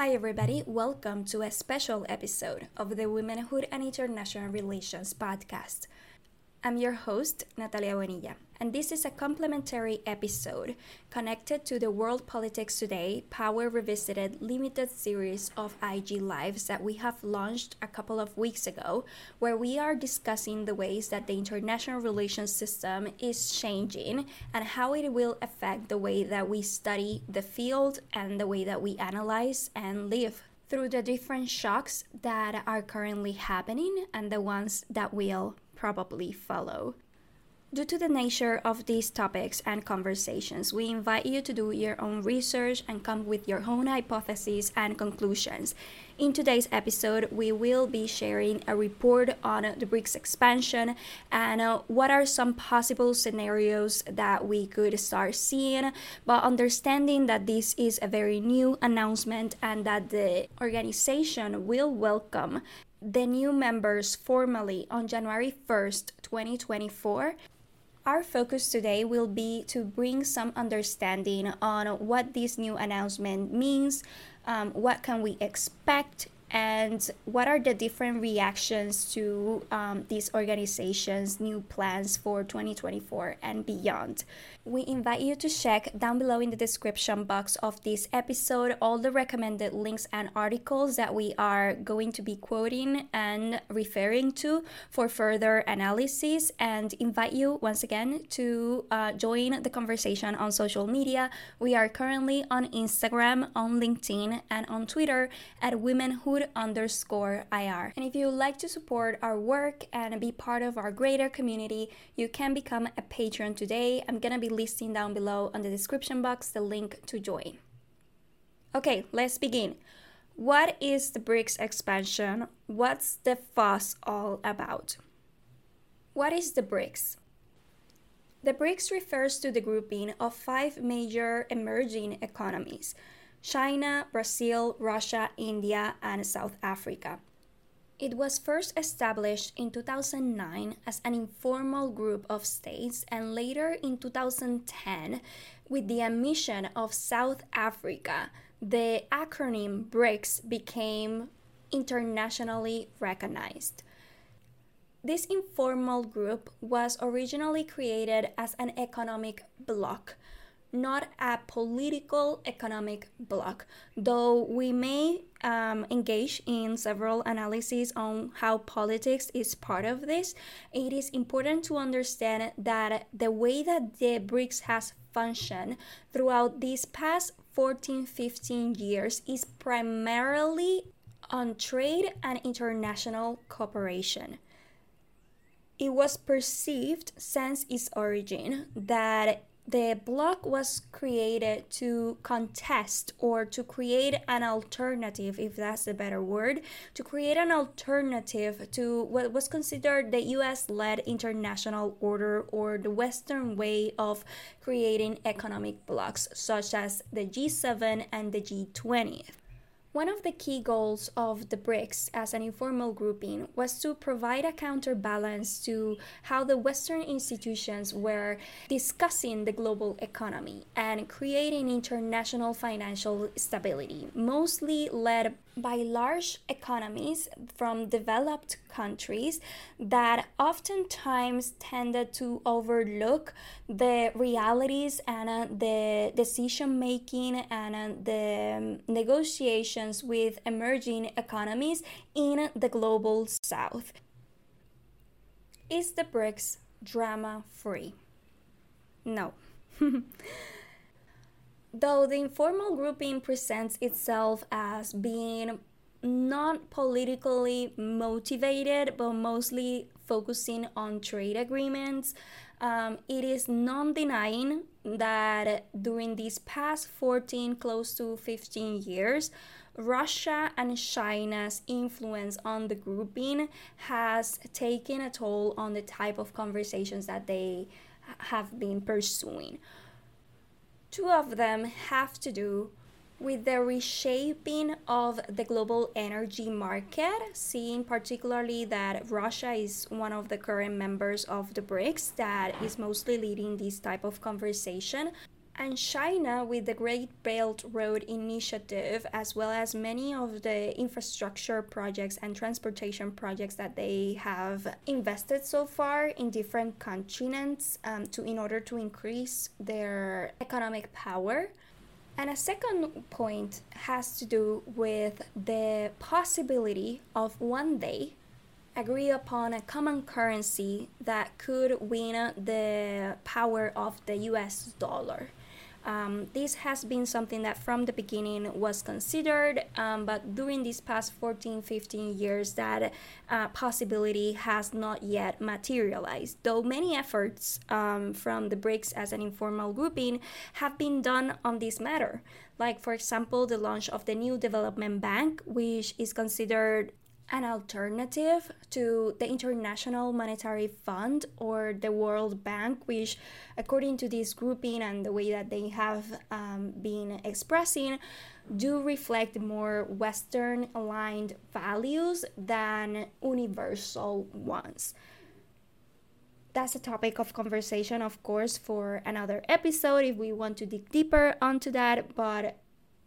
Hi, everybody. Welcome to a special episode of the Womanhood and International Relations podcast. I'm your host, Natalia Bonilla, and this is a complimentary episode connected to the World Politics Today Power Revisited limited series of IG Lives that we have launched a couple of weeks ago, where we are discussing the ways that the international relations system is changing and how it will affect the way that we study the field and the way that we analyze and live through the different shocks that are currently happening and the ones that will probably follow. Due to the nature of these topics and conversations, we invite you to do your own research and come with your own hypotheses and conclusions. In today's episode, we will be sharing a report on the BRICS expansion and uh, what are some possible scenarios that we could start seeing, but understanding that this is a very new announcement and that the organization will welcome the new members formally on January 1st, 2024. Our focus today will be to bring some understanding on what this new announcement means, um, what can we expect and what are the different reactions to um, these organizations' new plans for 2024 and beyond. We invite you to check down below in the description box of this episode all the recommended links and articles that we are going to be quoting and referring to for further analysis, and invite you once again to uh, join the conversation on social media. We are currently on Instagram, on LinkedIn, and on Twitter at Womanhood underscore IR. And if you would like to support our work and be part of our greater community, you can become a patron today. I'm gonna be listing down below on the description box the link to join. Okay, let's begin. What is the BRICS expansion? What's the fuss all about? What is the BRICS? The BRICS refers to the grouping of five major emerging economies China, Brazil, Russia, India, and South Africa. It was first established in 2009 as an informal group of states and later in 2010 with the admission of South Africa. The acronym BRICS became internationally recognized. This informal group was originally created as an economic bloc not a political economic bloc, though we may um, engage in several analyses on how politics is part of this. It is important to understand that the way that the BRICS has functioned throughout these past 14 15 years is primarily on trade and international cooperation. It was perceived since its origin that the bloc was created to contest or to create an alternative, if that's a better word, to create an alternative to what was considered the US led international order or the Western way of creating economic blocs, such as the G7 and the G20. One of the key goals of the BRICS as an informal grouping was to provide a counterbalance to how the Western institutions were discussing the global economy and creating international financial stability, mostly led by large economies from developed countries that oftentimes tended to overlook the realities and uh, the decision making and uh, the negotiations with emerging economies in the global south. Is the BRICS drama free? No. Though the informal grouping presents itself as being not politically motivated, but mostly focusing on trade agreements, um, it is non denying that during these past 14, close to 15 years, Russia and China's influence on the grouping has taken a toll on the type of conversations that they have been pursuing. Two of them have to do with the reshaping of the global energy market, seeing particularly that Russia is one of the current members of the BRICS that is mostly leading this type of conversation. And China, with the Great Belt Road Initiative, as well as many of the infrastructure projects and transportation projects that they have invested so far in different continents um, to in order to increase their economic power. And a second point has to do with the possibility of one day agree upon a common currency that could win the power of the US dollar. Um, this has been something that from the beginning was considered, um, but during these past 14 15 years, that uh, possibility has not yet materialized. Though many efforts um, from the BRICS as an informal grouping have been done on this matter, like, for example, the launch of the new development bank, which is considered an alternative to the International Monetary Fund or the World Bank, which, according to this grouping and the way that they have um, been expressing, do reflect more Western aligned values than universal ones. That's a topic of conversation, of course, for another episode if we want to dig deeper onto that. But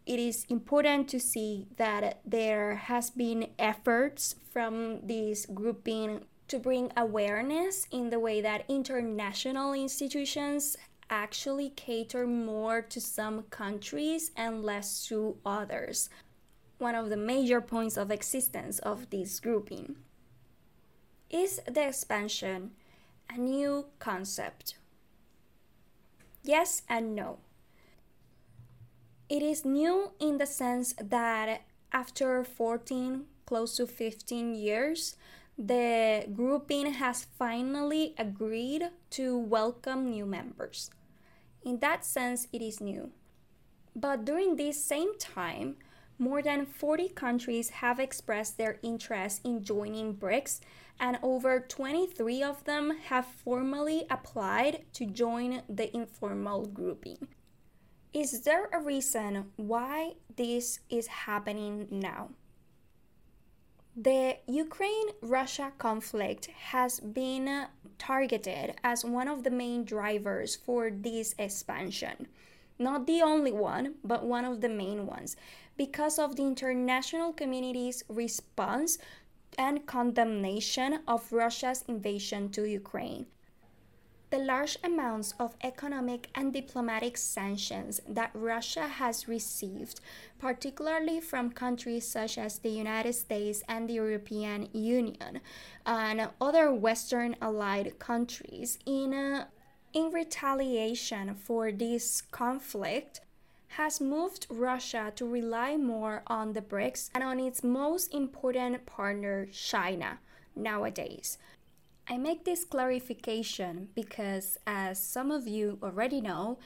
it is important to see that there has been efforts from this grouping to bring awareness in the way that international institutions actually cater more to some countries and less to others. One of the major points of existence of this grouping is the expansion a new concept. Yes and no. It is new in the sense that after 14, close to 15 years, the grouping has finally agreed to welcome new members. In that sense, it is new. But during this same time, more than 40 countries have expressed their interest in joining BRICS, and over 23 of them have formally applied to join the informal grouping. Is there a reason why this is happening now? The Ukraine Russia conflict has been targeted as one of the main drivers for this expansion. Not the only one, but one of the main ones, because of the international community's response and condemnation of Russia's invasion to Ukraine the large amounts of economic and diplomatic sanctions that Russia has received, particularly from countries such as the United States and the European Union and other Western allied countries, in, uh, in retaliation for this conflict, has moved Russia to rely more on the BRICS and on its most important partner, China, nowadays. I make this clarification because, as some of you already know,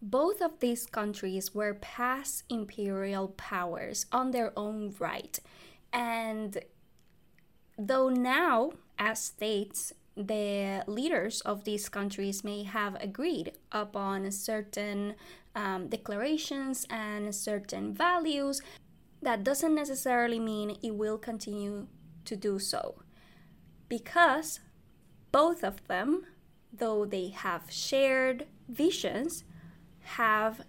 both of these countries were past imperial powers on their own right. And though now, as states, the leaders of these countries may have agreed upon certain um, declarations and certain values, that doesn't necessarily mean it will continue to do so. Because both of them, though they have shared visions, have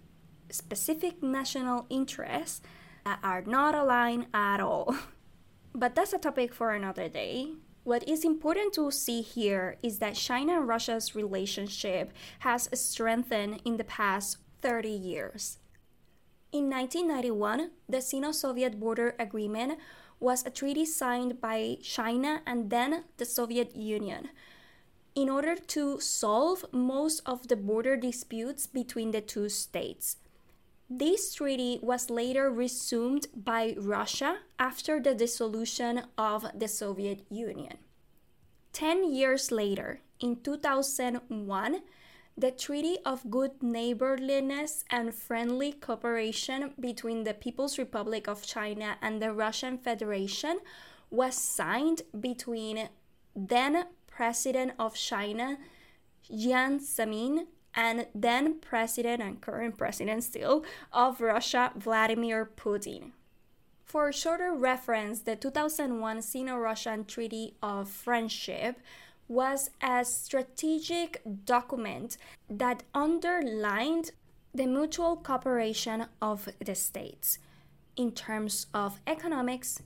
specific national interests that are not aligned at all. but that's a topic for another day. What is important to see here is that China and Russia's relationship has strengthened in the past 30 years. In 1991, the Sino Soviet border agreement was a treaty signed by China and then the Soviet Union, in order to solve most of the border disputes between the two states. This treaty was later resumed by Russia after the dissolution of the Soviet Union. Ten years later, in 2001, the Treaty of Good Neighborliness and Friendly Cooperation between the People's Republic of China and the Russian Federation was signed between then President of China, Jiang Zemin, and then President and current President still of Russia, Vladimir Putin. For shorter reference, the 2001 Sino Russian Treaty of Friendship was a strategic document that underlined the mutual cooperation of the states in terms of economics,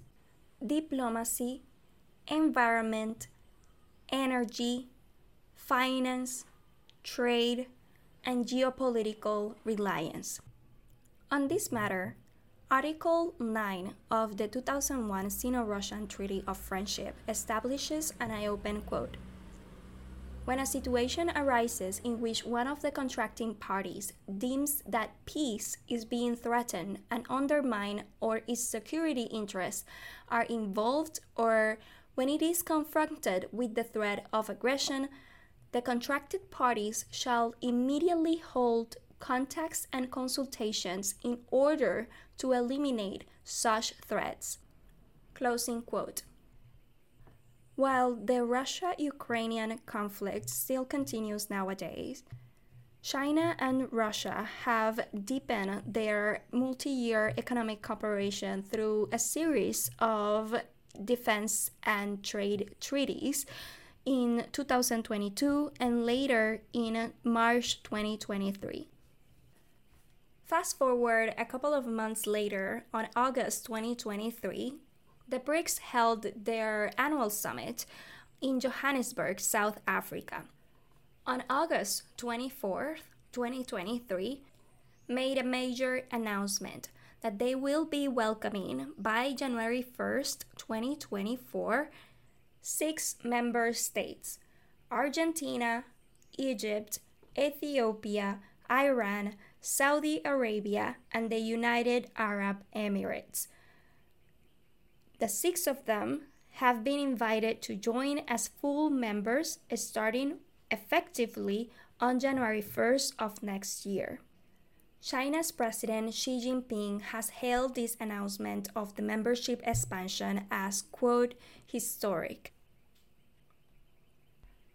diplomacy, environment, energy, finance, trade, and geopolitical reliance. On this matter, Article 9 of the 2001 Sino Russian Treaty of Friendship establishes, and I open quote, when a situation arises in which one of the contracting parties deems that peace is being threatened and undermined or its security interests are involved, or when it is confronted with the threat of aggression, the contracted parties shall immediately hold contacts and consultations in order to eliminate such threats. Closing quote. While the Russia Ukrainian conflict still continues nowadays, China and Russia have deepened their multi year economic cooperation through a series of defense and trade treaties in 2022 and later in March 2023. Fast forward a couple of months later, on August 2023, the BRICS held their annual summit in Johannesburg, South Africa. On August 24, 2023, made a major announcement that they will be welcoming by January 1st, 2024, six member states Argentina, Egypt, Ethiopia, Iran, Saudi Arabia, and the United Arab Emirates. The six of them have been invited to join as full members starting effectively on January 1st of next year. China's President Xi Jinping has hailed this announcement of the membership expansion as, quote, historic.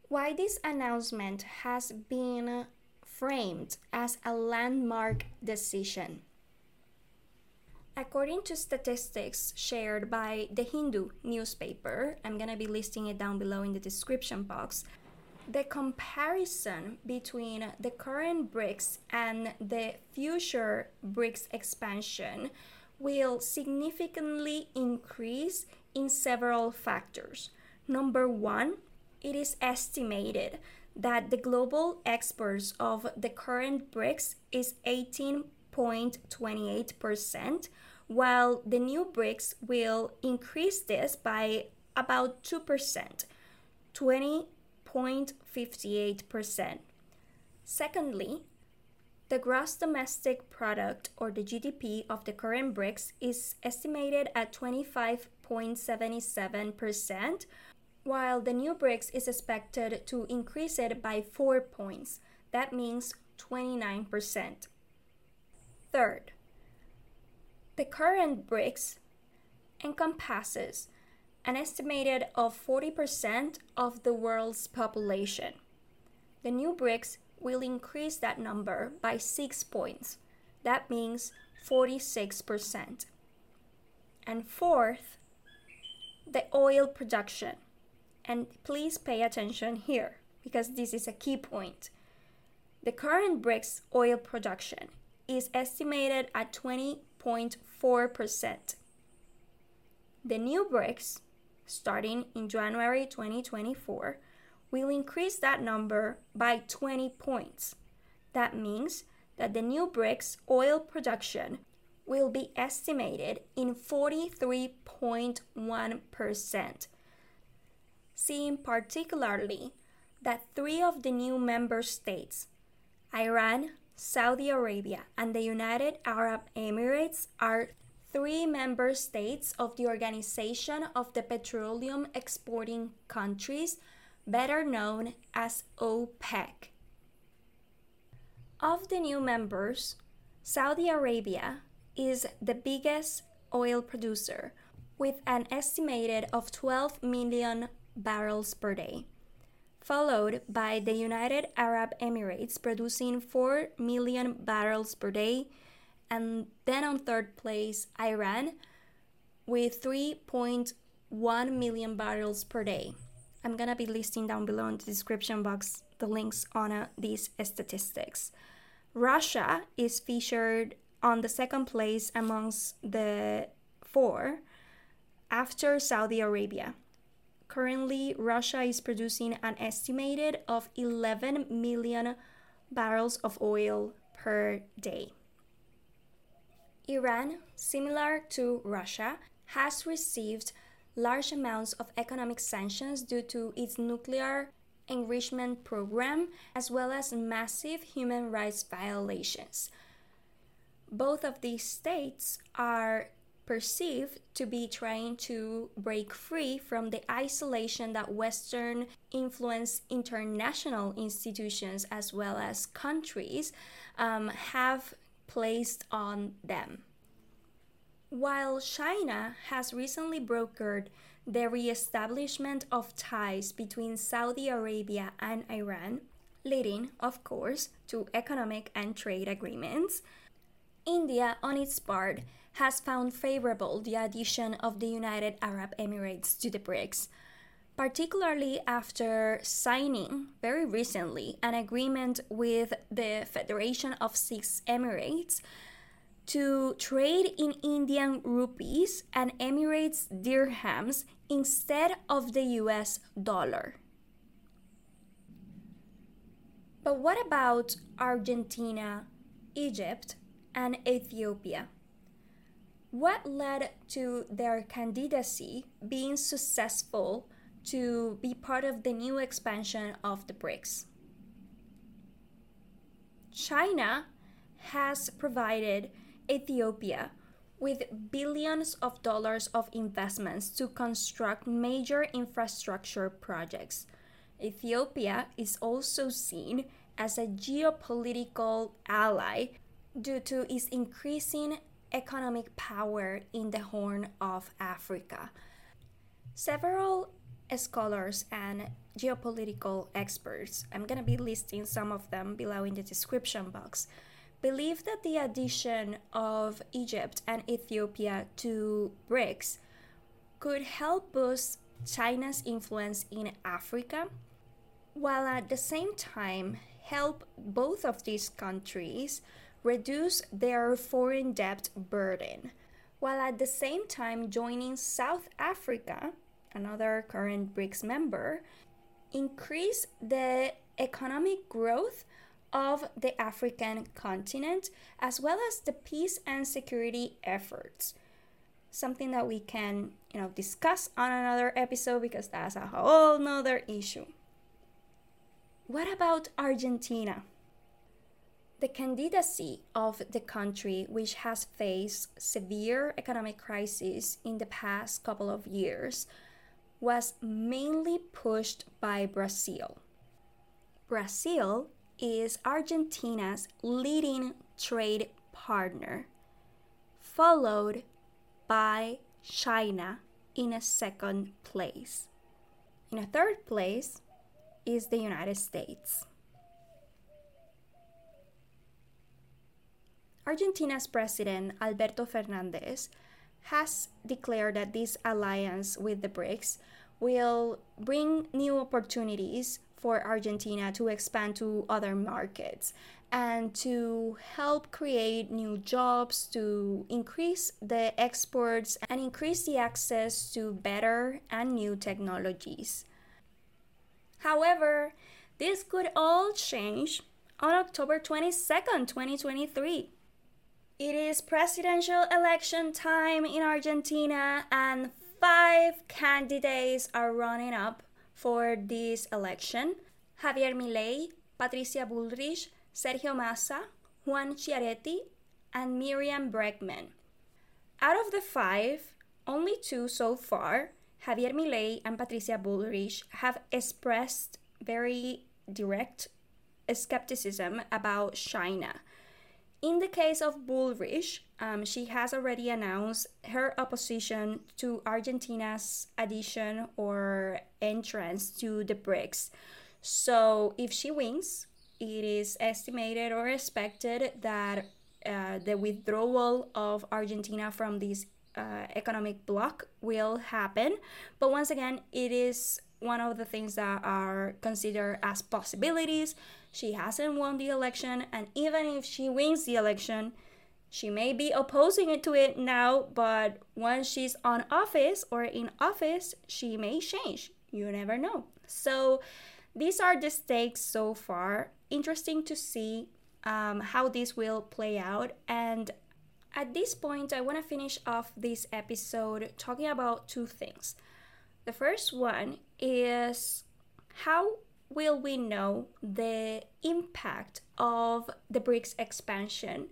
Why this announcement has been framed as a landmark decision. According to statistics shared by the Hindu newspaper, I'm going to be listing it down below in the description box. The comparison between the current BRICS and the future BRICS expansion will significantly increase in several factors. Number one, it is estimated that the global exports of the current BRICS is 18.28%, while the new BRICS will increase this by about 2%, 20.58%. Secondly, the gross domestic product or the GDP of the current BRICS is estimated at 25.77%, while the new BRICS is expected to increase it by 4 points. That means 29%. Third, the current BRICS encompasses an estimated of 40% of the world's population. The new BRICS will increase that number by 6 points. That means 46%. And fourth, the oil production. And please pay attention here because this is a key point. The current BRICS oil production is estimated at 20.4%. The new BRICS, starting in January 2024, will increase that number by 20 points. That means that the new BRICS oil production will be estimated in 43.1%, seeing particularly that three of the new member states, Iran, Saudi Arabia, and the United Arab Emirates, are three member states of the Organization of the Petroleum Exporting Countries, better known as OPEC. Of the new members, Saudi Arabia is the biggest oil producer with an estimated of 12 million barrels per day, followed by the United Arab Emirates producing 4 million barrels per day, and then on third place, Iran with 3.1 million barrels per day. I'm gonna be listing down below in the description box the links on uh, these statistics. Russia is featured on the second place amongst the four after Saudi Arabia. Currently, Russia is producing an estimated of 11 million barrels of oil per day. Iran, similar to Russia, has received large amounts of economic sanctions due to its nuclear enrichment program as well as massive human rights violations. Both of these states are perceived to be trying to break free from the isolation that Western influenced international institutions as well as countries um, have placed on them. While China has recently brokered the re-establishment of ties between Saudi Arabia and Iran, leading, of course, to economic and trade agreements, India, on its part, has found favorable the addition of the United Arab Emirates to the BRICS, particularly after signing very recently an agreement with the Federation of Six Emirates to trade in Indian rupees and Emirates dirhams instead of the US dollar. But what about Argentina, Egypt, and Ethiopia? What led to their candidacy being successful to be part of the new expansion of the BRICS? China has provided Ethiopia with billions of dollars of investments to construct major infrastructure projects. Ethiopia is also seen as a geopolitical ally due to its increasing economic power in the Horn of Africa. Several scholars and geopolitical experts, I'm going to be listing some of them below in the description box, believe that the addition of Egypt and Ethiopia to BRICS could help boost China's influence in Africa, while at the same time help both of these countries reduce their foreign debt burden, while at the same time joining South Africa, another current BRICS member, increase the economic growth of the African continent, as well as the peace and security efforts. Something that we can, you know, discuss on another episode because that's a whole nother issue. What about Argentina? The candidacy of the country, which has faced severe economic crisis in the past couple of years, was mainly pushed by Brazil. Brazil is Argentina's leading trade partner, followed by China in a second place. In a third place is the United States. Argentina's president, Alberto Fernandez, has declared that this alliance with the BRICS will bring new opportunities for Argentina to expand to other markets and to help create new jobs, to increase the exports, and increase the access to better and new technologies. However, this could all change on October 22nd, 2023. It is presidential election time in Argentina, and five candidates are running up for this election Javier Milei, Patricia Bullrich, Sergio Massa, Juan Schiaretti, and Myriam Bregman. Out of the five, only two so far, Javier Milei and Patricia Bullrich, have expressed very direct skepticism about China in the case of Bullrich, um, she has already announced her opposition to Argentina's addition or entrance to the BRICS. So, if she wins, it is estimated or expected that uh, the withdrawal of Argentina from this uh, economic bloc will happen. But once again, it is one of the things that are considered as possibilities. She hasn't won the election, and even if she wins the election, she may be opposing it to it now, but once she's on office or in office, she may change. You never know. So, these are the stakes so far. Interesting to see um, how this will play out. And at this point, I want to finish off this episode talking about two things. The first one is how will we know the impact of the BRICS expansion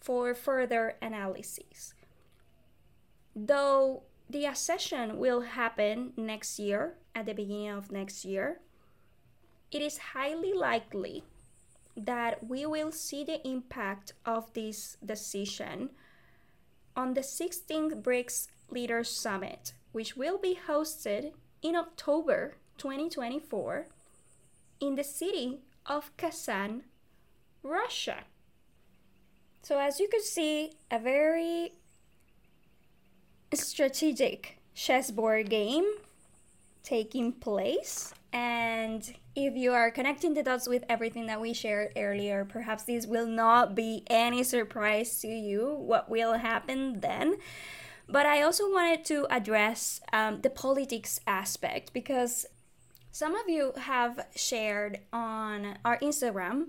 for further analysis? Though the accession will happen next year, at the beginning of next year, it is highly likely that we will see the impact of this decision on the 16th BRICS Leaders Summit, which will be hosted in October 2024 in the city of Kazan, Russia. So, as you can see, a very strategic chessboard game taking place and if you are connecting the dots with everything that we shared earlier, perhaps this will not be any surprise to you what will happen then. But I also wanted to address um, the politics aspect because some of you have shared on our Instagram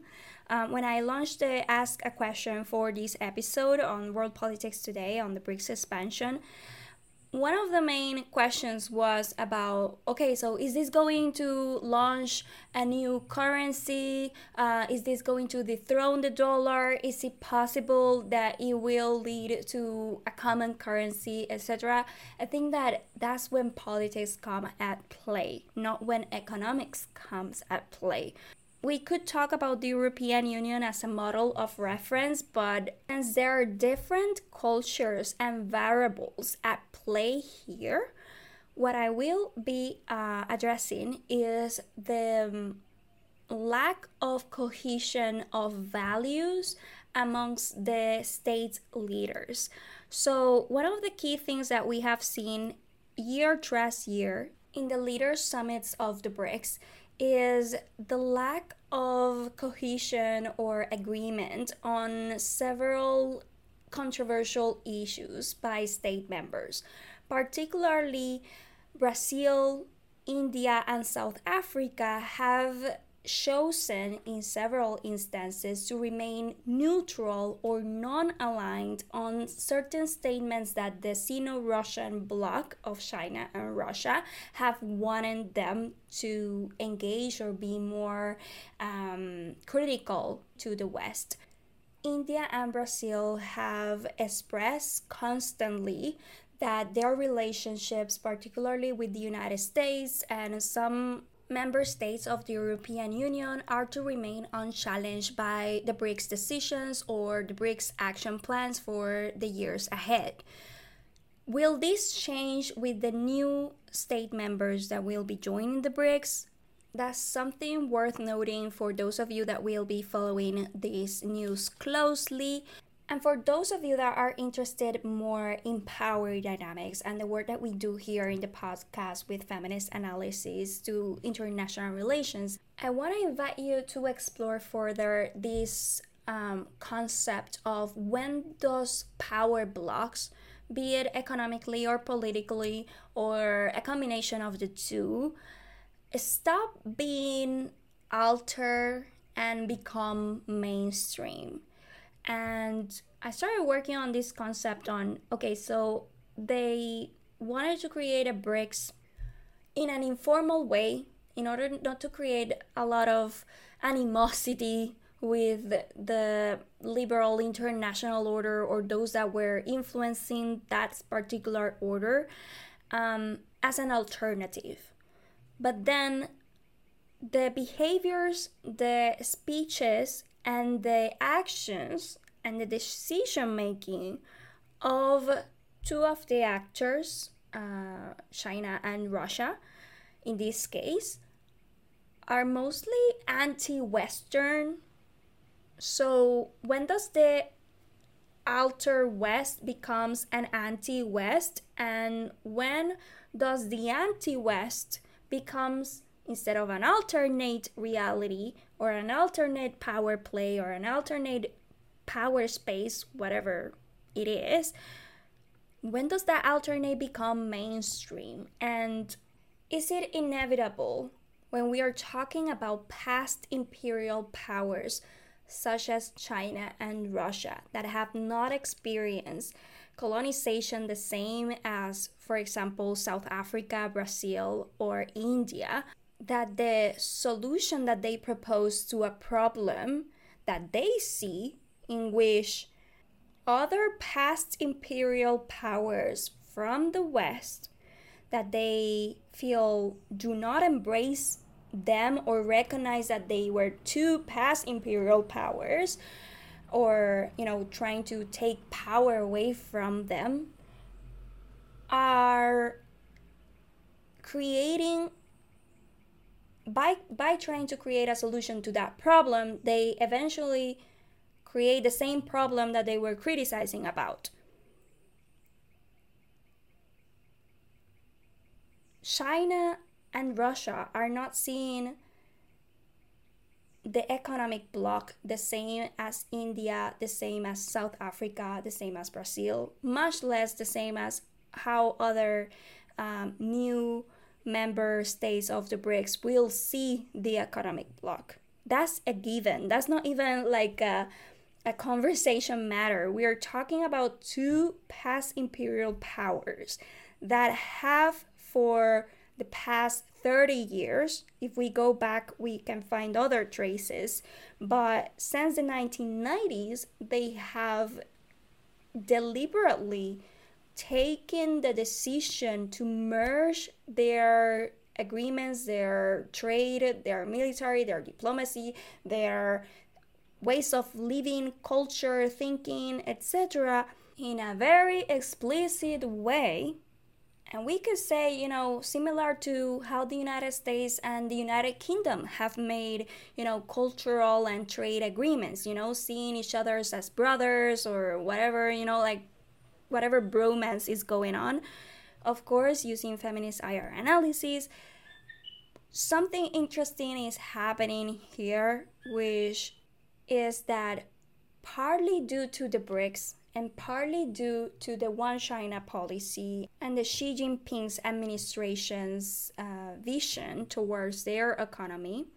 um, when I launched the Ask a Question for this episode on World Politics Today on the BRICS expansion one of the main questions was about okay so is this going to launch a new currency? Uh, is this going to dethrone the dollar? Is it possible that it will lead to a common currency etc i think that that's when politics come at play not when economics comes at play we could talk about the European Union as a model of reference, but since there are different cultures and variables at play here, what I will be uh, addressing is the um, lack of cohesion of values amongst the state leaders. So, one of the key things that we have seen year tras year in the leaders' summits of the BRICS is the lack of cohesion or agreement on several controversial issues by state members, particularly Brazil, India, and South Africa have chosen in several instances to remain neutral or non aligned on certain statements that the Sino Russian bloc of China and Russia have wanted them to engage or be more um, critical to the West. India and Brazil have expressed constantly that their relationships, particularly with the United States and some member states of the European Union are to remain unchallenged by the BRICS decisions or the BRICS action plans for the years ahead. Will this change with the new state members that will be joining the BRICS? That's something worth noting for those of you that will be following this news closely. And for those of you that are interested more in power dynamics and the work that we do here in the podcast with feminist analysis to international relations, I want to invite you to explore further this um, concept of when does power blocks, be it economically or politically or a combination of the two, stop being altered and become mainstream and I started working on this concept on okay, so they wanted to create a BRICS in an informal way in order not to create a lot of animosity with the liberal international order or those that were influencing that particular order um, as an alternative. But then the behaviors, the speeches, and the actions and the decision making of two of the actors, uh, China and Russia, in this case, are mostly anti Western. So, when does the alter West becomes an anti West, and when does the anti West becomes instead of an alternate reality or an alternate power play or an alternate power space, whatever it is, when does that alternate become mainstream? And is it inevitable when we are talking about past imperial powers such as China and Russia that have not experienced colonization the same as, for example, South Africa, Brazil, or India, that the solution that they propose to a problem that they see in which other past imperial powers from the West that they feel do not embrace them or recognize that they were two past imperial powers or you know trying to take power away from them are creating by by trying to create a solution to that problem they eventually create the same problem that they were criticizing about. China and Russia are not seeing the economic bloc the same as India, the same as South Africa, the same as Brazil, much less the same as how other um, new member states of the BRICS will see the economic bloc. That's a given. That's not even like a, a conversation matter. We are talking about two past imperial powers that have for the past 30 years, if we go back, we can find other traces. But since the 1990s, they have deliberately taken the decision to merge their agreements, their trade, their military, their diplomacy, their ways of living, culture, thinking, etc., in a very explicit way. And we could say, you know, similar to how the United States and the United Kingdom have made, you know, cultural and trade agreements, you know, seeing each other as brothers or whatever, you know, like whatever bromance is going on. Of course, using feminist IR analysis. Something interesting is happening here, which is that partly due to the BRICS and partly due to the One China policy and the Xi Jinping's administration's uh, vision towards their economy,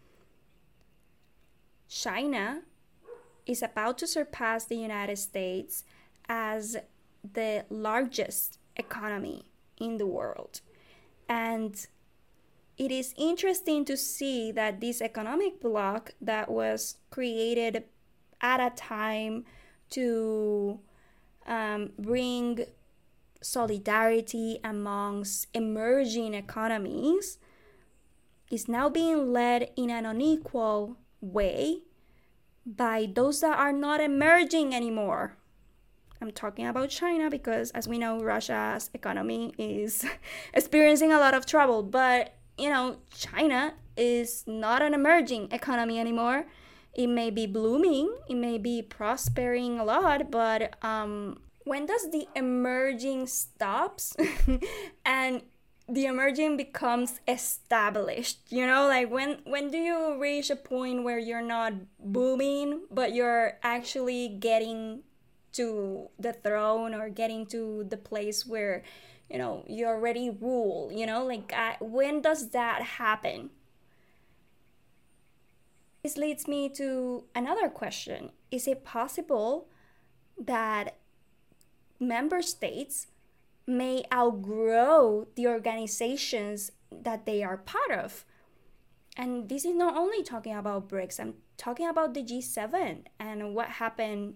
China is about to surpass the United States as the largest economy in the world. And it is interesting to see that this economic bloc that was created at a time to um, bring solidarity amongst emerging economies is now being led in an unequal way by those that are not emerging anymore. I'm talking about China because, as we know, Russia's economy is experiencing a lot of trouble, but you know, China is not an emerging economy anymore. It may be blooming, it may be prospering a lot, but um, when does the emerging stops and the emerging becomes established you know like when when do you reach a point where you're not booming but you're actually getting to the throne or getting to the place where you know you already rule you know? Like uh, when does that happen? This leads me to another question. Is it possible that member states may outgrow the organizations that they are part of? And this is not only talking about BRICS, I'm talking about the G7 and what happened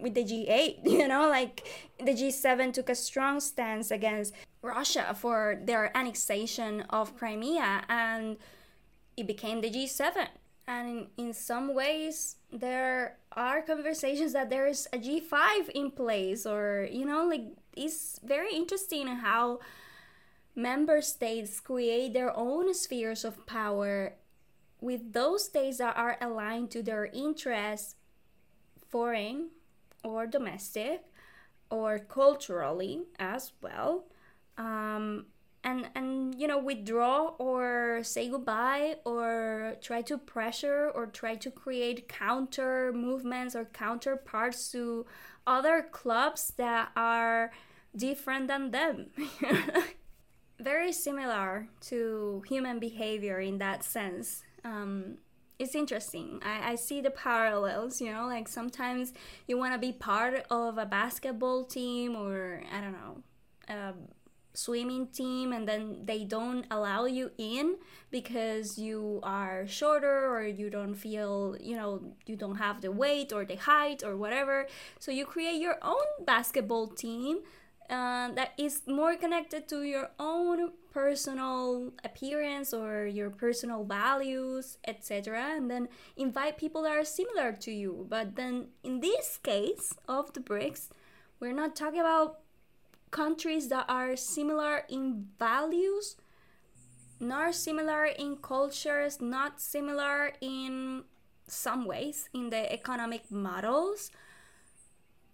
with the G8, you know, like the G7 took a strong stance against Russia for their annexation of Crimea and it became the G7. And in, some ways, there are conversations that there is a G5 in place, or, you know, like it's very interesting how member states create their own spheres of power with those states that are aligned to their interests, foreign or domestic or culturally as well. Um, and and you know withdraw or say goodbye or try to pressure or try to create counter movements or counterparts to other clubs that are different than them very similar to human behavior in that sense um, it's interesting. I, I see the parallels, you know, like sometimes you want to be part of a basketball team or, I don't know, a swimming team, and then they don't allow you in because you are shorter or you don't feel, you know, you don't have the weight or the height or whatever. So you create your own basketball team uh, that is more connected to your own personal appearance or your personal values, etc. And then invite people that are similar to you. But then in this case of the BRICS, we're not talking about countries that are similar in values, nor similar in cultures, not similar in some ways in the economic models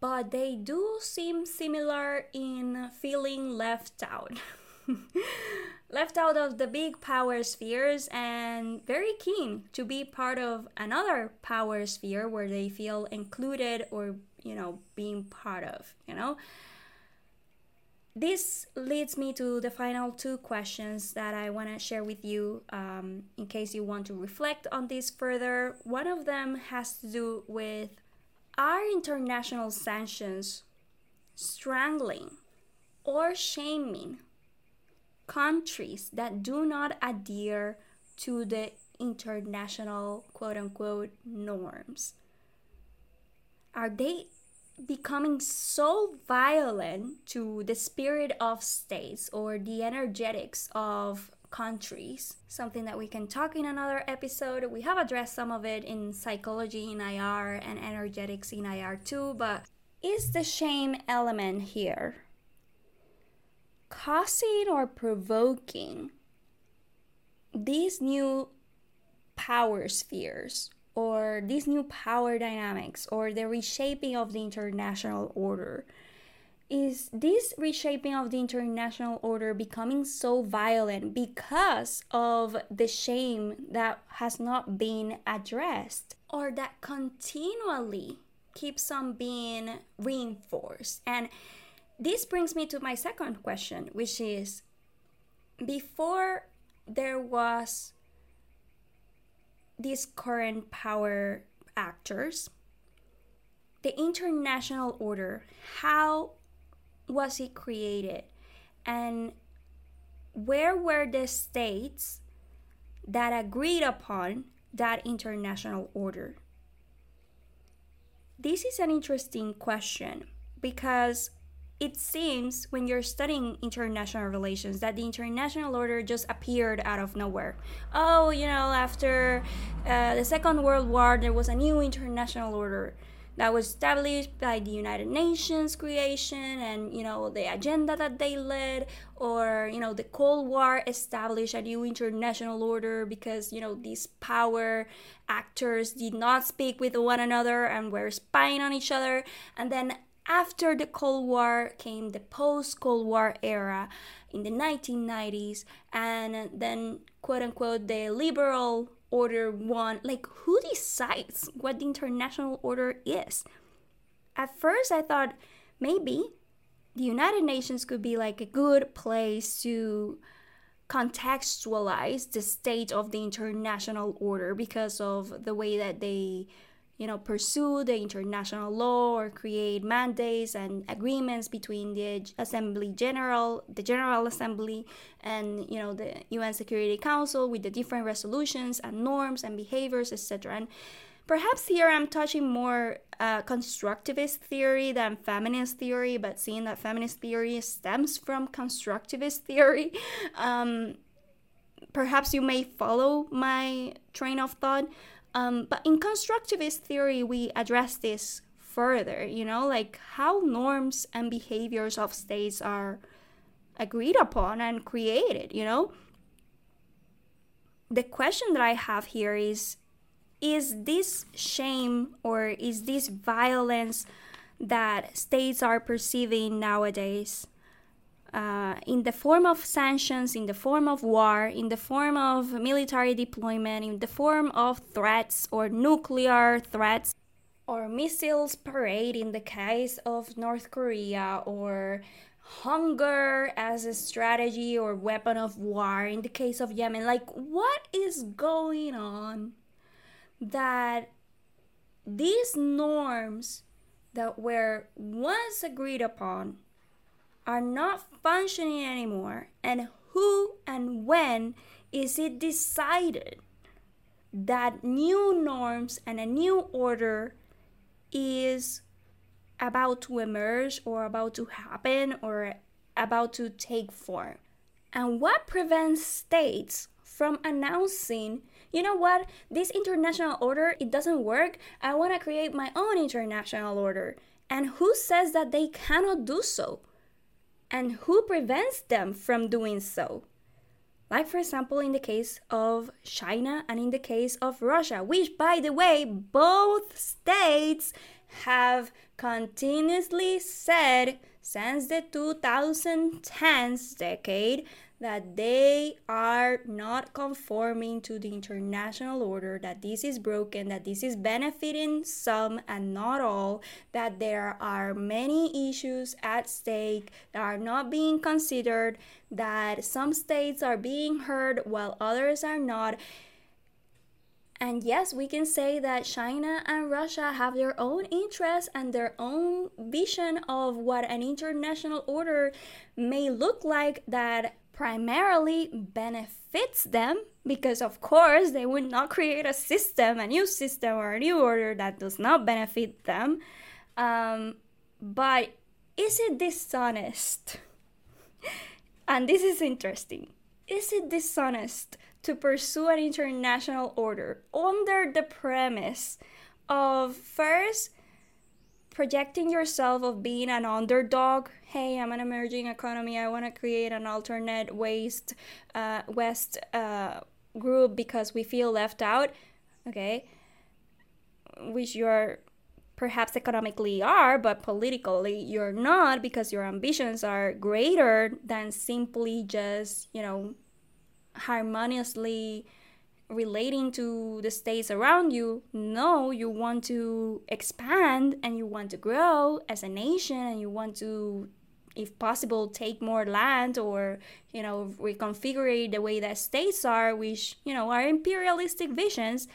but they do seem similar in feeling left out. left out of the big power spheres and very keen to be part of another power sphere where they feel included or, you know, being part of, you know? This leads me to the final two questions that I want to share with you um, in case you want to reflect on this further. One of them has to do with are international sanctions strangling or shaming countries that do not adhere to the international quote unquote norms? Are they becoming so violent to the spirit of states or the energetics of countries, something that we can talk in another episode. We have addressed some of it in psychology in IR and energetics in IR too, but is the shame element here causing or provoking these new power spheres or these new power dynamics or the reshaping of the international order? is this reshaping of the international order becoming so violent because of the shame that has not been addressed or that continually keeps on being reinforced? And this brings me to my second question, which is before there was these current power actors, the international order, how was it created and where were the states that agreed upon that international order? This is an interesting question because it seems when you're studying international relations that the international order just appeared out of nowhere. Oh, you know, after uh, the Second World War, there was a new international order that was established by the United Nations creation and you know the agenda that they led or you know the Cold War established a new international order because you know these power actors did not speak with one another and were spying on each other and then after the Cold War came the post Cold War era in the 1990s and then quote unquote the liberal order won. like who decides what the international order is at first i thought maybe the united nations could be like a good place to contextualize the state of the international order because of the way that they you know, pursue the international law or create mandates and agreements between the Assembly General, the General Assembly, and you know the UN Security Council with the different resolutions and norms and behaviors, etc. And perhaps here I'm touching more uh, constructivist theory than feminist theory, but seeing that feminist theory stems from constructivist theory. Um, perhaps you may follow my train of thought um, but in constructivist theory, we address this further, you know, like how norms and behaviors of states are agreed upon and created, you know. The question that I have here is is this shame or is this violence that states are perceiving nowadays uh, in the form of sanctions, in the form of war, in the form of military deployment, in the form of threats or nuclear threats, or missiles parade in the case of North Korea, or hunger as a strategy or weapon of war in the case of Yemen. Like, what is going on that these norms that were once agreed upon are not functioning anymore and who and when is it decided? That new norms and a new order is about to emerge or about to happen or about to take form. And what prevents states from announcing you know what this international order it doesn't work. I want to create my own international order. And who says that they cannot do so and who prevents them from doing so. Like, for example, in the case of China and in the case of Russia, which, by the way, both states have continuously said since the 2010s decade that they are not conforming to the international order, that this is broken, that this is benefiting some and not all, that there are many issues at stake that are not being considered, that some states are being heard while others are not. And yes, we can say that China and Russia have their own interests and their own vision of what an international order may look like that primarily benefits them because of course they would not create a system a new system or a new order that does not benefit them. Um, but is it dishonest? And this is interesting. Is it dishonest to pursue an international order under the premise of first projecting yourself of being an underdog. Hey i'm an emerging economy. I want to create an alternate waste uh, west uh, group because we feel left out. Okay. Which you're perhaps economically are but politically you're not because your ambitions are greater than simply just you know harmoniously relating to the states around you. No, you want to expand and you want to grow as a nation and you want to if possible take more land or you know reconfigure the way that states are which you know are imperialistic visions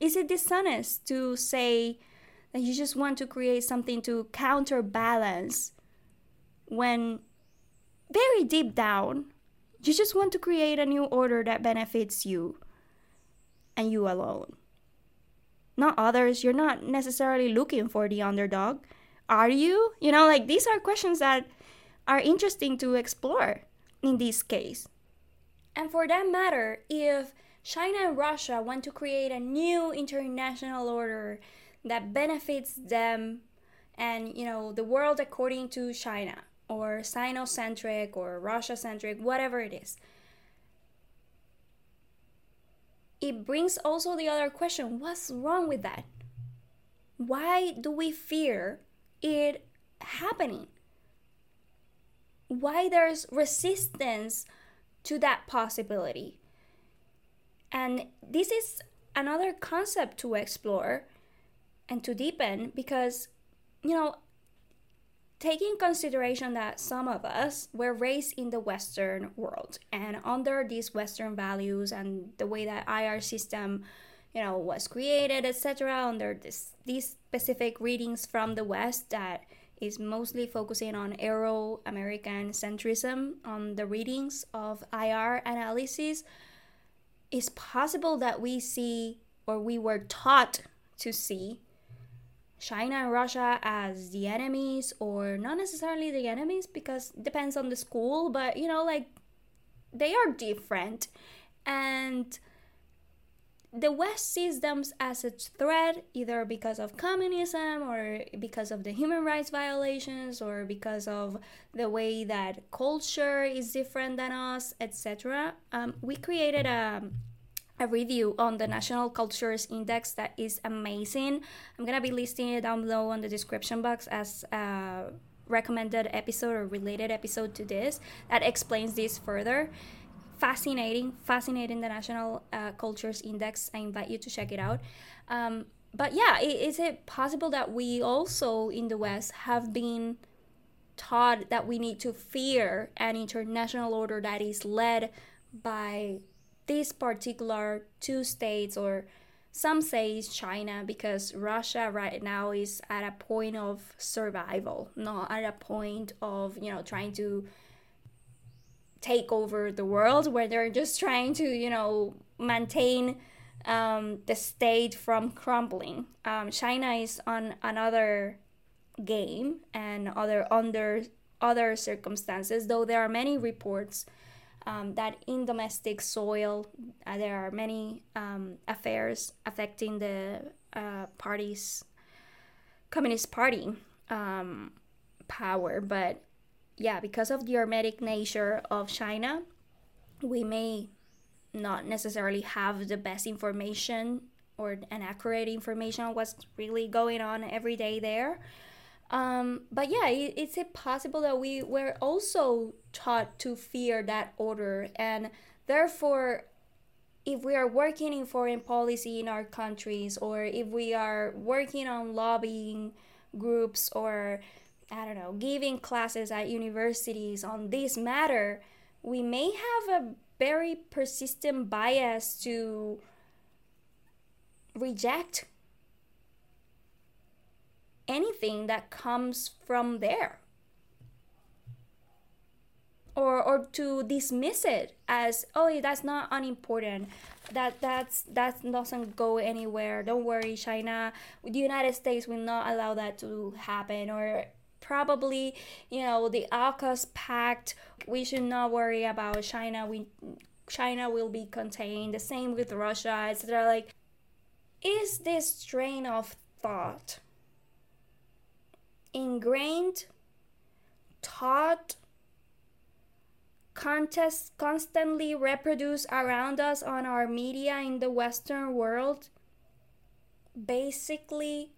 is it dishonest to say that you just want to create something to counterbalance when very deep down you just want to create a new order that benefits you and you alone. Not others. You're not necessarily looking for the underdog. Are you? You know, like these are questions that are interesting to explore in this case. And for that matter, if China and Russia want to create a new international order that benefits them and you know the world according to China or Sinocentric or Russia centric, whatever it is, it brings also the other question what's wrong with that? Why do we fear it happening? Why there's resistance to that possibility? And this is another concept to explore and to deepen because, you know, taking consideration that some of us were raised in the western world and under these western values and the way that ir system you know was created etc under this these specific readings from the west that is mostly focusing on euro american centrism on the readings of ir analysis it's possible that we see or we were taught to see China and Russia as the enemies or not necessarily the enemies because depends on the school, but you know, like they are different. And the West sees them as a threat either because of communism or because of the human rights violations or because of the way that culture is different than us, etc. Um, we created a a review on the National Cultures Index that is amazing. I'm gonna be listing it down below on the description box as a recommended episode or related episode to this that explains this further. Fascinating, fascinating. The National uh, Cultures Index. I invite you to check it out. Um, but yeah, is it possible that we also in the West have been taught that we need to fear an international order that is led by this particular two states or some say it's China because Russia right now is at a point of survival, not at a point of, you know, trying to take over the world where they're just trying to, you know, maintain um, the state from crumbling. Um, China is on another game and other under other circumstances, though there are many reports um, that in domestic soil uh, there are many um, affairs affecting the uh, party's communist party um, power. But yeah because of the hermetic nature of china we may not necessarily have the best information or an accurate information on what's really going on every day there um, but yeah, it, it's it possible that we were also taught to fear that order, and therefore, if we are working in foreign policy in our countries, or if we are working on lobbying groups, or I don't know, giving classes at universities on this matter, we may have a very persistent bias to reject anything that comes from there. Or or to dismiss it as oh that's not unimportant. That that's that doesn't go anywhere. Don't worry china. The united states will not allow that to happen. Or probably you know the AUKUS pact we should not worry about china. We china will be contained. The same with russia etc like is this train of thought ingrained, taught, contests constantly reproduced around us on our media in the Western world, basically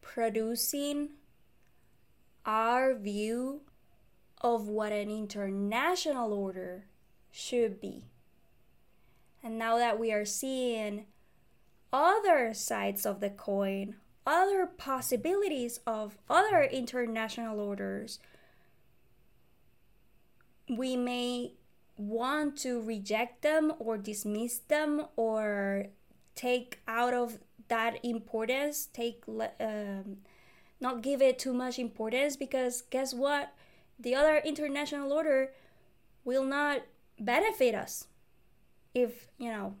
producing our view of what an international order should be. And now that we are seeing other sides of the coin, other possibilities of other international orders, we may want to reject them or dismiss them or take out of that importance, take um, not give it too much importance because guess what? The other international order will not benefit us if, you know,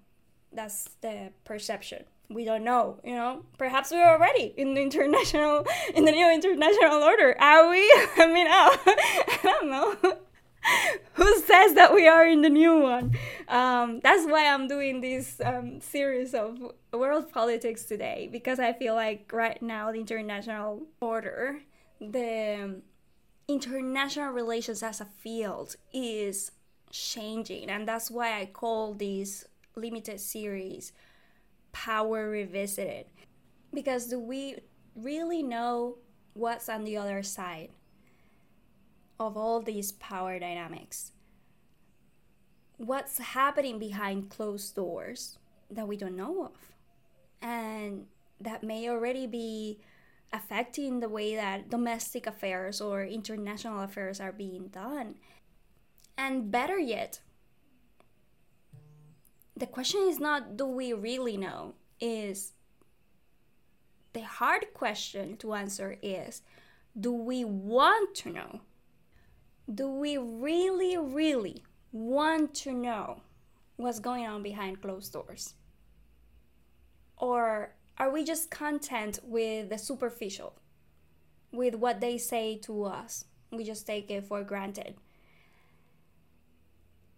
that's the perception we don't know you know? Perhaps we're already in the international in the new international order. Are we? I mean oh, i don't know. Who says that we are in the new one? Um, that's why i'm doing this um, series of world politics today because i feel like right now the international order the international relations as a field is changing. And that's why i call this limited series Power Revisited. Because do we really know what's on the other side of all these power dynamics? What's happening behind closed doors that we don't know of? And that may already be affecting the way that domestic affairs or international affairs are being done. And better yet, the question is not do we really know is the hard question to answer is do we want to know? Do we really really want to know what's going on behind closed doors? Or are we just content with the superficial with what they say to us? We just take it for granted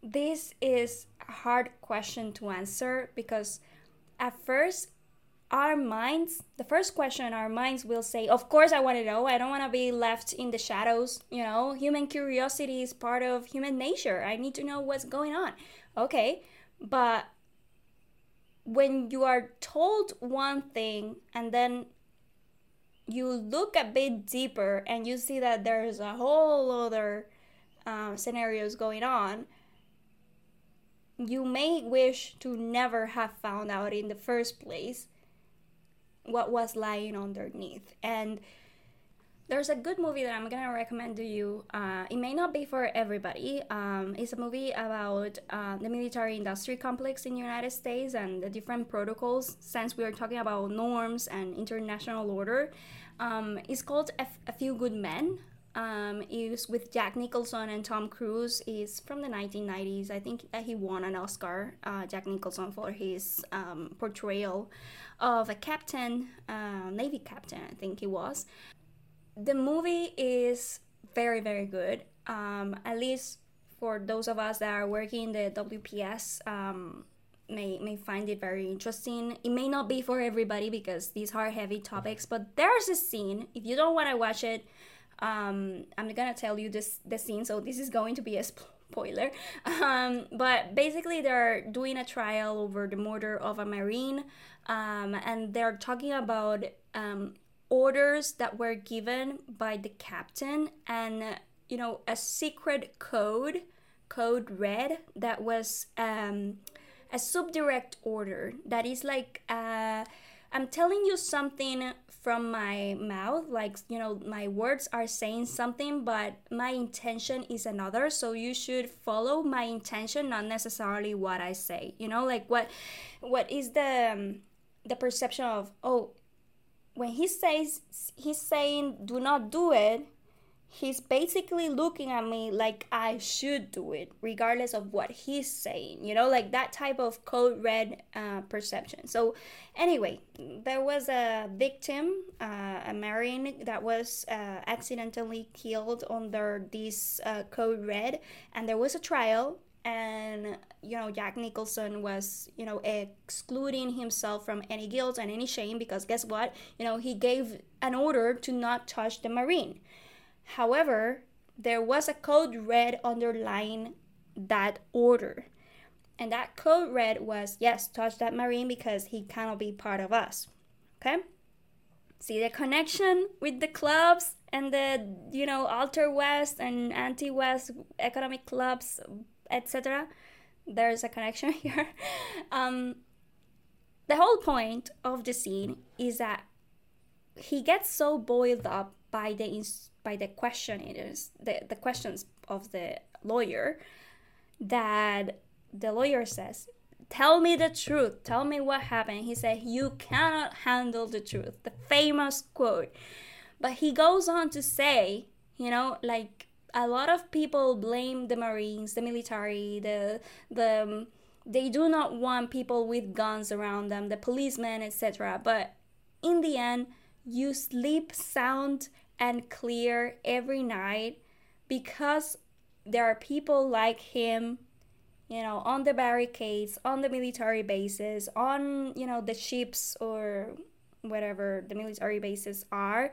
this is a hard question to answer because at first our minds the first question our minds will say of course i want to know. I don't want to be left in the shadows. You know human curiosity is part of human nature. I need to know what's going on. Okay but when you are told one thing and then you look a bit deeper and you see that there's a whole other um, scenarios going on, you may wish to never have found out in the first place what was lying underneath. And there's a good movie that I'm gonna recommend to you. Uh, it may not be for everybody. Um, it's a movie about uh, the military industry complex in the United States and the different protocols. Since we are talking about norms and international order, um, it's called a, a Few Good Men. Um, it's with Jack Nicholson and Tom Cruise. is from the 1990s. I think that he won an Oscar, uh, Jack Nicholson, for his um, portrayal of a captain, uh, Navy captain, I think he was the movie is very very good um, at least for those of us that are working the wps um, may, may find it very interesting it may not be for everybody because these are heavy topics but there's a scene if you don't want to watch it um, i'm gonna tell you this the scene so this is going to be a spoiler. Um, but basically they're doing a trial over the murder of a marine um, and they're talking about um, orders that were given by the captain and you know a secret code code red that was um, a subdirect order that is like uh, i'm telling you something from my mouth like you know my words are saying something but my intention is another. So you should follow my intention not necessarily what i say. You know like what what is the um, the perception of oh when he says he's saying do not do it he's basically looking at me like i should do it regardless of what he's saying you know like that type of code red uh, perception. So anyway there was a victim uh, a marine that was uh, accidentally killed under this uh, code red and there was a trial and you know jack nicholson was you know excluding himself from any guilt and any shame because guess what? You know he gave an order to not touch the marine however there was a code red underlying that order and that code red was yes touch that marine because he cannot be part of us okay see the connection with the clubs and the you know alter west and anti-west economic clubs etc. There's a connection here. um, the whole point of the scene is that he gets so boiled up by the by the questioners, the, the questions of the lawyer, that the lawyer says, Tell me the truth. Tell me what happened. He said, You cannot handle the truth. The famous quote. But he goes on to say, you know, like a lot of people blame the Marines, the military, the the um, they do not want people with guns around them, the policemen, etc. But in the end, you sleep sound and clear every night because there are people like him you know on the barricades on the military bases on you know the ships or whatever the military bases are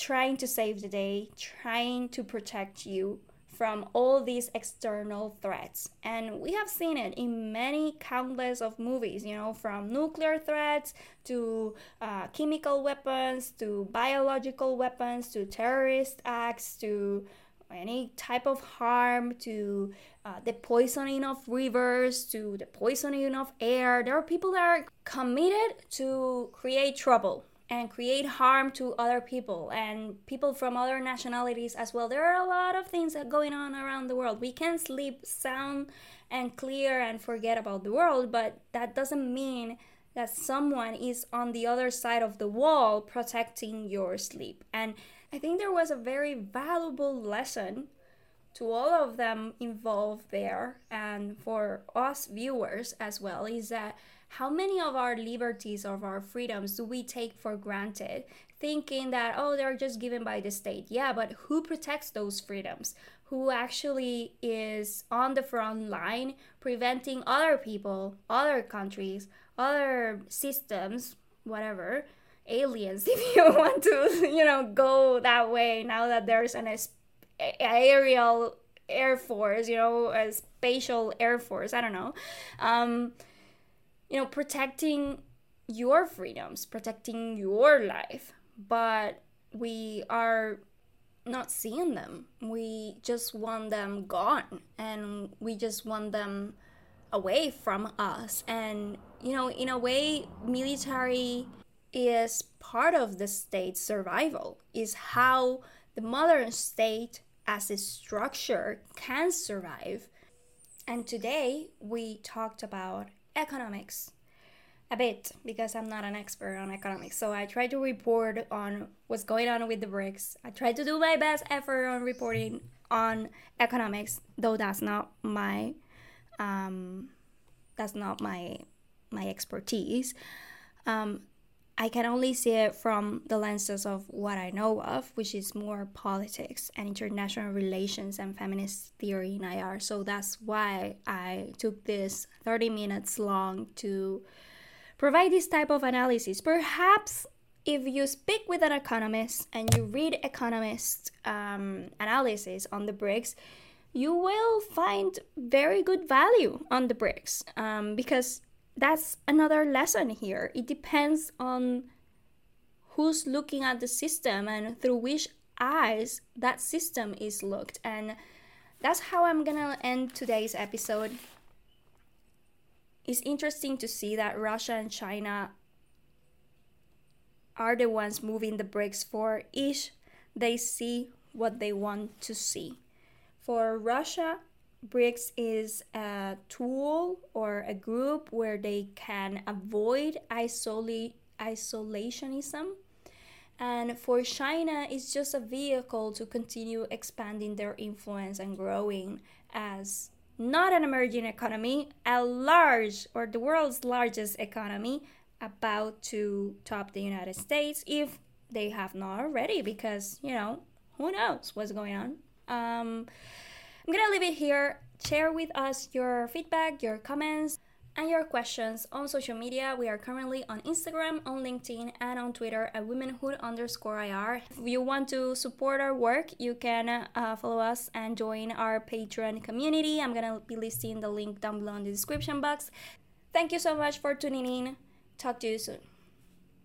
trying to save the day, trying to protect you from all these external threats. And we have seen it in many countless of movies, you know, from nuclear threats to uh, chemical weapons to biological weapons to terrorist acts to any type of harm to uh, the poisoning of rivers to the poisoning of air. There are people that are committed to create trouble and create harm to other people and people from other nationalities as well. There are a lot of things that going on around the world. We can sleep sound and clear and forget about the world, but that doesn't mean that someone is on the other side of the wall protecting your sleep. And I think there was a very valuable lesson to all of them involved there and for us viewers as well is that how many of our liberties of our freedoms do we take for granted? Thinking that oh they're just given by the state. Yeah but who protects those freedoms? Who actually is on the front line preventing other people other countries other systems whatever aliens if you want to you know go that way now that there's an aerial air force you know a spatial air force i don't know. Um, you know, protecting your freedoms, protecting your life, but we are not seeing them. We just want them gone and we just want them away from us. And, you know, in a way, military is part of the state's survival, is how the modern state as a structure can survive. And today we talked about economics a bit because I'm not an expert on economics. So I try to report on what's going on with the BRICS. I try to do my best effort on reporting on economics, though that's not my um, that's not my my expertise. Um, I can only see it from the lenses of what I know of, which is more politics and international relations and feminist theory in IR. So that's why I took this 30 minutes long to provide this type of analysis. Perhaps if you speak with an economist and you read economist um, analysis on the BRICS, you will find very good value on the BRICS um, because that's another lesson here. It depends on who's looking at the system and through which eyes that system is looked. And that's how I'm gonna end today's episode it's interesting to see that Russia and China are the ones moving the BRICS for each they see what they want to see. For Russia, BRICS is a tool or a group where they can avoid isol- isolationism. And for China, it's just a vehicle to continue expanding their influence and growing as not an emerging economy, a large or the world's largest economy about to top the United States if they have not already, because, you know, who knows what's going on. Um, I'm gonna leave it here. Share with us your feedback, your comments and your questions on social media. We are currently on Instagram, on LinkedIn, and on Twitter at womanhood underscore IR. If you want to support our work, you can uh, follow us and join our Patreon community. I'm gonna be listing the link down below in the description box. Thank you so much for tuning in. Talk to you soon.